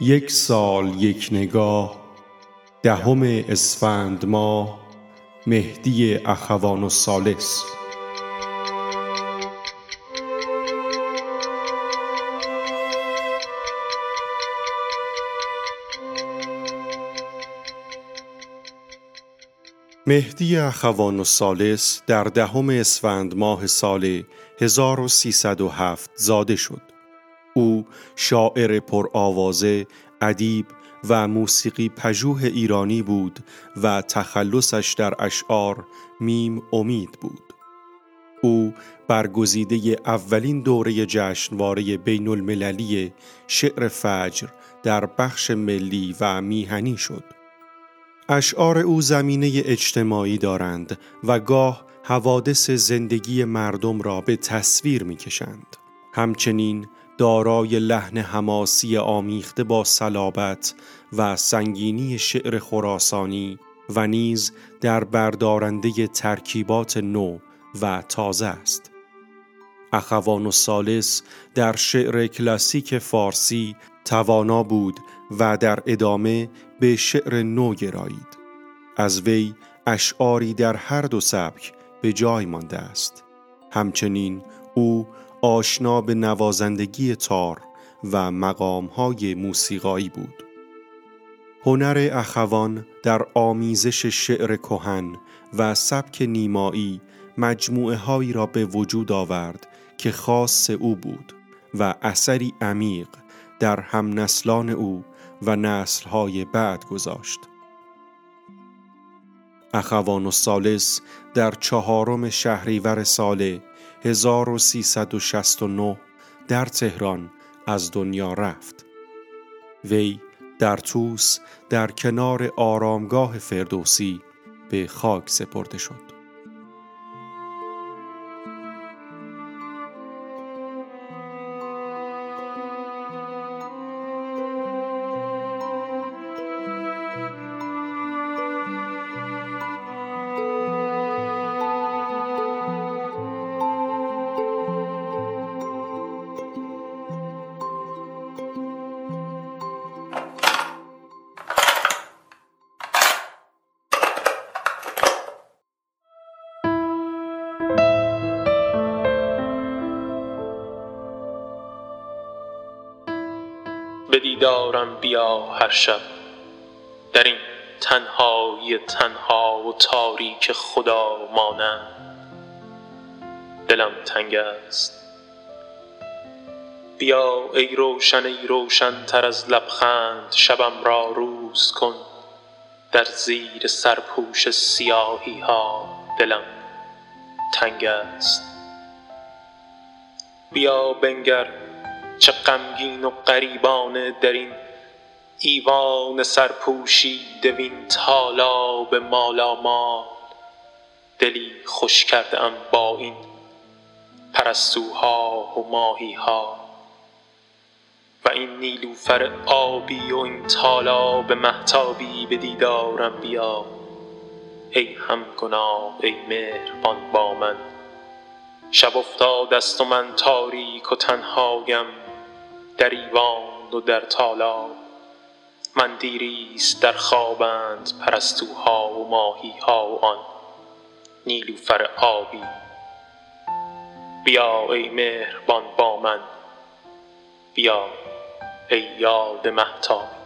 یک سال یک نگاه دهم اسفند ماه مهدی اخوان الثالث مهدی اخوان الثالث در دهم اسفند ماه سال 1307 زاده شد. او شاعر پرآوازه، ادیب و موسیقی پژوه ایرانی بود و تخلصش در اشعار میم امید بود. او برگزیده اولین دوره جشنواره بین المللی شعر فجر در بخش ملی و میهنی شد. اشعار او زمینه اجتماعی دارند و گاه حوادث زندگی مردم را به تصویر می کشند. همچنین دارای لحن حماسی آمیخته با صلابت و سنگینی شعر خراسانی و نیز در بردارنده ترکیبات نو و تازه است. اخوان و سالس در شعر کلاسیک فارسی توانا بود و در ادامه به شعر نو گرایید از وی اشعاری در هر دو سبک به جای مانده است همچنین او آشنا به نوازندگی تار و مقامهای موسیقایی بود هنر اخوان در آمیزش شعر کهن و سبک نیمایی مجموعه هایی را به وجود آورد که خاص او بود و اثری عمیق در هم نسلان او و نسلهای بعد گذاشت. اخوان الثالث در چهارم شهریور سال 1369 در تهران از دنیا رفت. وی در توس در کنار آرامگاه فردوسی به خاک سپرده شد. دیدارم بیا هر شب. در این تنهایی تنها و تاریک خدا مانم. دلم تنگ است. بیا ای روشن ای روشن تر از لبخند شبم را روز کن. در زیر سرپوش سیاهی ها دلم تنگ است. بیا بنگر چه غمگین و غریبانه در این ایوان سرپوشیده وین تالاب مالامال دلی خوش کرده ام با این پرستوها و ماهیها. و این نیلوفر آبی و این تالاب مهتابی به دیدارم بیا. ای همگناه ای مهربان با من. شب افتاده است و من تاریک و تنهایم. در ایوان و در تالاب من دیریست در خوابند پرستوها و ماهیها و آن. نیلوفر آبی. بیا ای مهربان با من. بیا ای یاد مهتاب